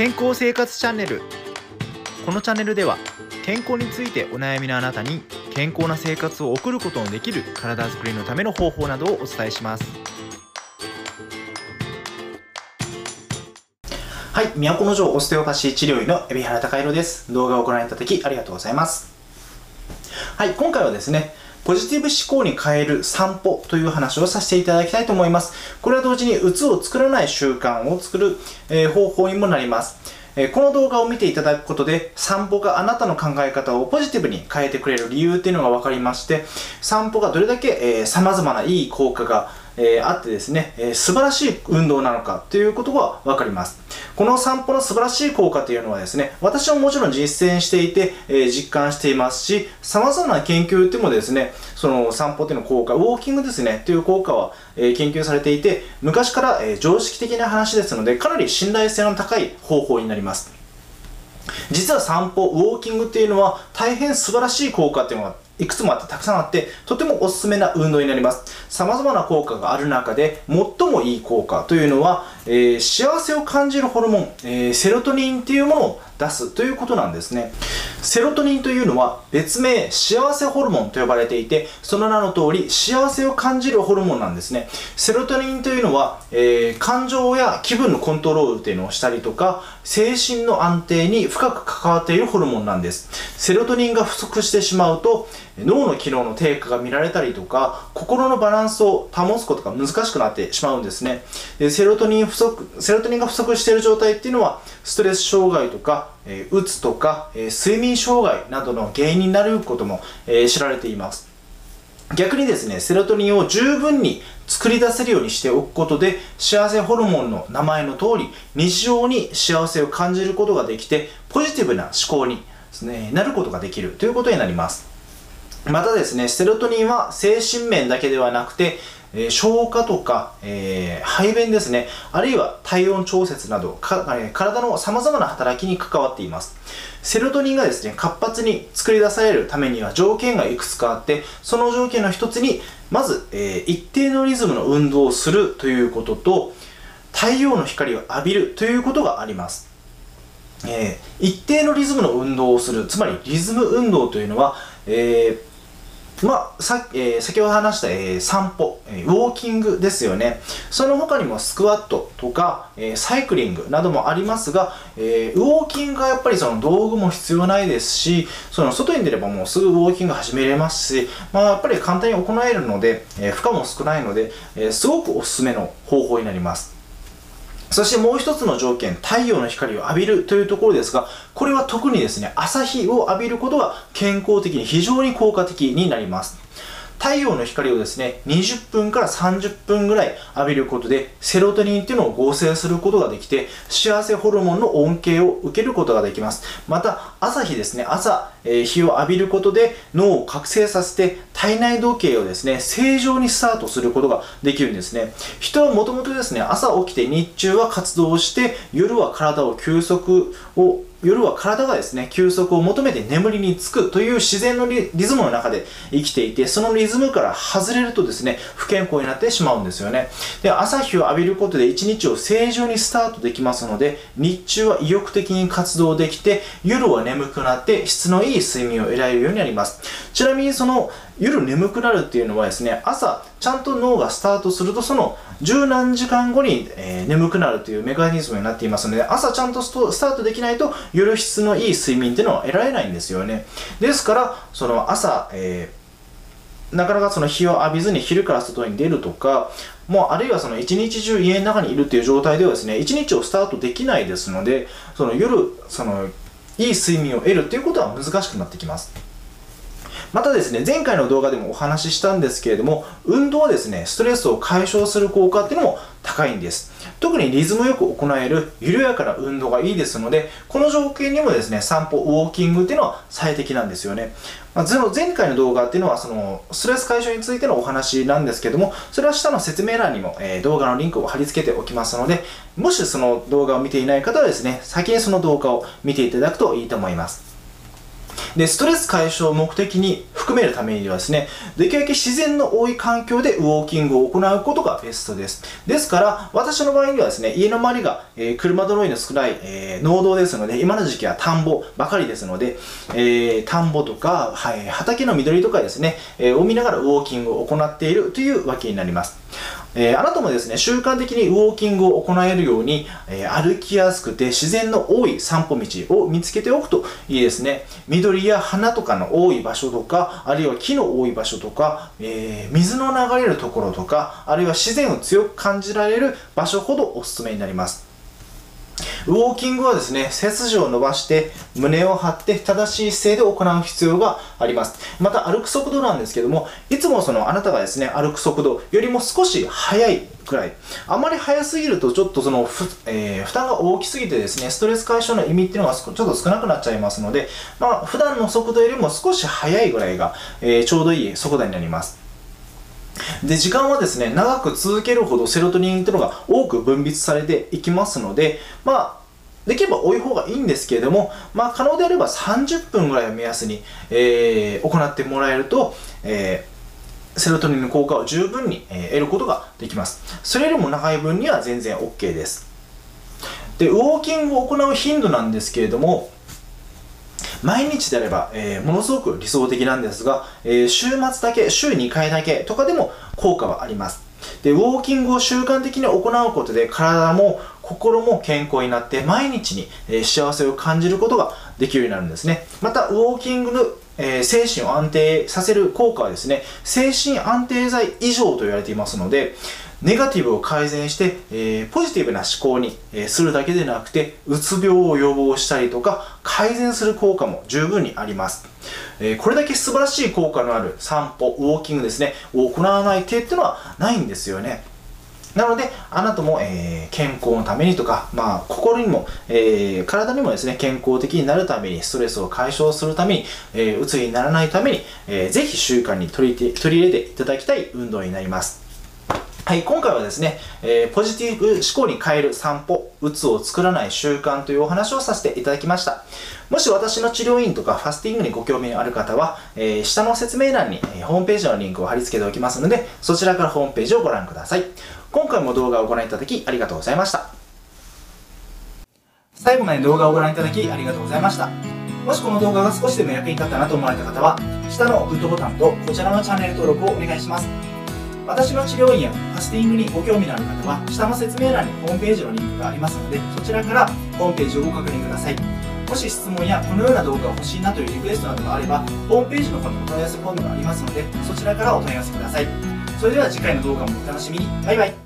健康生活チャンネルこのチャンネルでは健康についてお悩みのあなたに健康な生活を送ることのできる体づくりのための方法などをお伝えしますはい、都城オステオパシー治療医の海老原孝弘です。動画をご覧いただきありがとうございます。はい、今回はですね、ポジティブ思考に変える散歩という話をさせていただきたいと思います。これは同時にうつを作らない習慣を作る、えー方法にもなります。えーこの動画を見ていただくことで散歩があなたの考え方をポジティブに変えてくれる理由っていうのが分かりまして散歩がどれだけ、えー、様々ないい効果が、えあってですね、え素晴らしい運動なのかということが分かりますこの散歩の素晴らしい効果というのはですね私ももちろん実践していて、えー実感していますし様々な研究でもですねその散歩っていうの効果ウォーキングですねという効果は、えー研究されていて昔から、えー常識的な話ですのでかなり信頼性の高い方法になります。実は散歩ウォーキングっていうのは大変素晴らしい効果っていうのがいくつもあってたくさんあってとてもおすすめな運動になります。様々な効果がある中で最もいい効果というのは、えー幸せを感じるホルモン、えーセロトニンっていうものを出すということなんですね。セロトニンというのは別名幸せホルモンと呼ばれていてその名の通り幸せを感じるホルモンなんですね。セロトニンというのは、えー感情や気分のコントロールっていうのをしたりとか精神の安定に深く関わっているホルモンなんです。セロトニンが不足してしまうと脳の機能の低下が見られたりとか心のバランスを保つことが難しくなってしまうんですね。でセロトニン不足セロトニンが不足している状態っていうのはストレス障害とか、えーうつとか、えー睡眠障害などの原因になることも、えー知られています。逆にですねセロトニンを十分に作り出せるようにしておくことで幸せホルモンの名前の通り日常に幸せを感じることができてポジティブな思考にです、ね、なることができるということになります。またですねセロトニンは精神面だけではなくてえー消化とか、えー排便ですね。あるいは体温調節などか、えー体の様々な働きに関わっています。セロトニンがですね活発に作り出されるためには条件がいくつかあってその条件の一つにまず、え一定のリズムの運動をするということと太陽の光を浴びるということがあります。え一定のリズムの運動をするつまりリズム運動というのは、えーまあさえー先ほど話した、えー散歩、えーウォーキングですよね。その他にもスクワットとか、えサイクリングなどもありますが、えウォーキングはやっぱりその道具も必要ないですしその外に出ればもうすぐウォーキング始めれますし、まあ、やっぱり簡単に行えるので、え負荷も少ないので、えすごくおすすめの方法になります。そしてもう一つの条件、太陽の光を浴びるというところですが、これは特にですね、朝日を浴びることが健康的に非常に効果的になります。太陽の光をですね、20分から30分ぐらい浴びることで、セロトニンっていうのを合成することができて、幸せホルモンの恩恵を受けることができます。また、朝日ですね、朝、え日を浴びることで脳を覚醒させて、体内時計をですね、正常にスタートすることができるんですね。人はもともとですね、朝起きて日中は活動をして、夜は体を休息を夜は体がですね、休息を求めて眠りにつくという自然のリズムの中で生きていて、そのリズムから外れるとですね、不健康になってしまうんですよね。で、朝日を浴びることで一日を正常にスタートできますので、日中は意欲的に活動できて、夜は眠くなって質のいいい睡眠を得られるようになります。ちなみにその夜眠くなるっていうのはですね、朝ちゃんと脳がスタートするとその十何時間後に、えー眠くなるというメカニズムになっていますので朝ちゃんとスタートできないと夜質のいい睡眠っていうのは得られないんですよねですからその朝、えーなかなかその日を浴びずに昼から外に出るとかもうあるいはその一日中家の中にいるという状態ではですね一日をスタートできないですのでその夜そのいい睡眠を得るということは難しくなってきます。またですね、前回の動画でもお話ししたんですけれども、運動はですね、ストレスを解消する効果っていうのも高いんです。特にリズムよく行える緩やかな運動がいいですので、この条件にもですね、散歩、ウォーキングっていうのは最適なんですよね。まあ、前回の動画っていうのは、そのストレス解消についてのお話なんですけども、それは下の説明欄にも、えー動画のリンクを貼り付けておきますので、もしその動画を見ていない方はですね、先にその動画を見ていただくといいと思います。で、ストレス解消を目的に含めるためにはですね、できるだけ自然の多い環境でウォーキングを行うことがベストです。ですから、私の場合にはですね、家の周りが、えー、車通りの少ない、えー、農道ですので、今の時期は田んぼばかりですので、えー、田んぼとか、はい、畑の緑とかですね、えを見ながらウォーキングを行っているというわけになります。えー、あなたもですね、習慣的にウォーキングを行えるように、えー、歩きやすくて自然の多い散歩道を見つけておくといいですね。緑や花とかの多い場所とか、あるいは木の多い場所とか、えー、水の流れるところとか、あるいは自然を強く感じられる場所ほどおすすめになります。ウォーキングはですね、背筋を伸ばして胸を張って正しい姿勢で行う必要があります。また歩く速度なんですけども、いつもそのあなたがですね、歩く速度よりも少し速いくらい。あまり速すぎるとちょっとその、えー、負担が大きすぎてですね、ストレス解消の意味っていうのがちょっと少なくなっちゃいますので、まあ普段の速度よりも少し速いぐらいが、えー、ちょうどいい速度になります。で、時間はですね、長く続けるほどセロトニンというのが多く分泌されていきますので、まあ、できれば多い方がいいんですけれども、まあ、可能であれば30分ぐらいを目安に、えー、行ってもらえると、えー、セロトニンの効果を十分に、えー、得ることができます。それよりも長い分には全然 OK です。で、ウォーキングを行う頻度なんですけれども、毎日であれば、えー、ものすごく理想的なんですが、え、週末だけ、週2回だけとかでも効果はあります。で、ウォーキングを習慣的に行うことで体も心も健康になって毎日に、え幸せを感じることができるようになるんですね。また、ウォーキングのえ、精神を安定させる効果はですね、精神安定剤以上と言われていますので、ネガティブを改善して、えー、ポジティブな思考に、えー、するだけでなくて、うつ病を予防したりとか、改善する効果も十分にあります。えー、これだけ素晴らしい効果のある散歩、ウォーキングですね、を行わない手っていうのはないんですよね。なので、あなたも、えー、健康のためにとか、まあ、心にも、えー、体にもですね、健康的になるために、ストレスを解消するために、えー、うつにならないために、えー、ぜひ習慣に取り取り入れていただきたい運動になります。はい、今回はですね、えー、ポジティブ思考に変える散歩、うつを作らない習慣というお話をさせていただきました。もし私の治療院とかファスティングにご興味ある方は、えー、下の説明欄に、え、ホームページのリンクを貼り付けておきますので、そちらからホームページをご覧ください。今回も動画をご覧いただきありがとうございました。最後まで動画をご覧いただきありがとうございました。もしこの動画が少しでも役に立ったなと思われた方は、下のグッドボタンとこちらのチャンネル登録をお願いします。私の治療院やファスティングにご興味のある方は下の説明欄にホームページのリンクがありますのでそちらからホームページをご確認ください。もし質問やこのような動画が欲しいなというリクエストなどがあればホームページの方にお問い合わせフォームがありますのでそちらからお問い合わせください。それでは次回の動画もお楽しみに。バイバイ。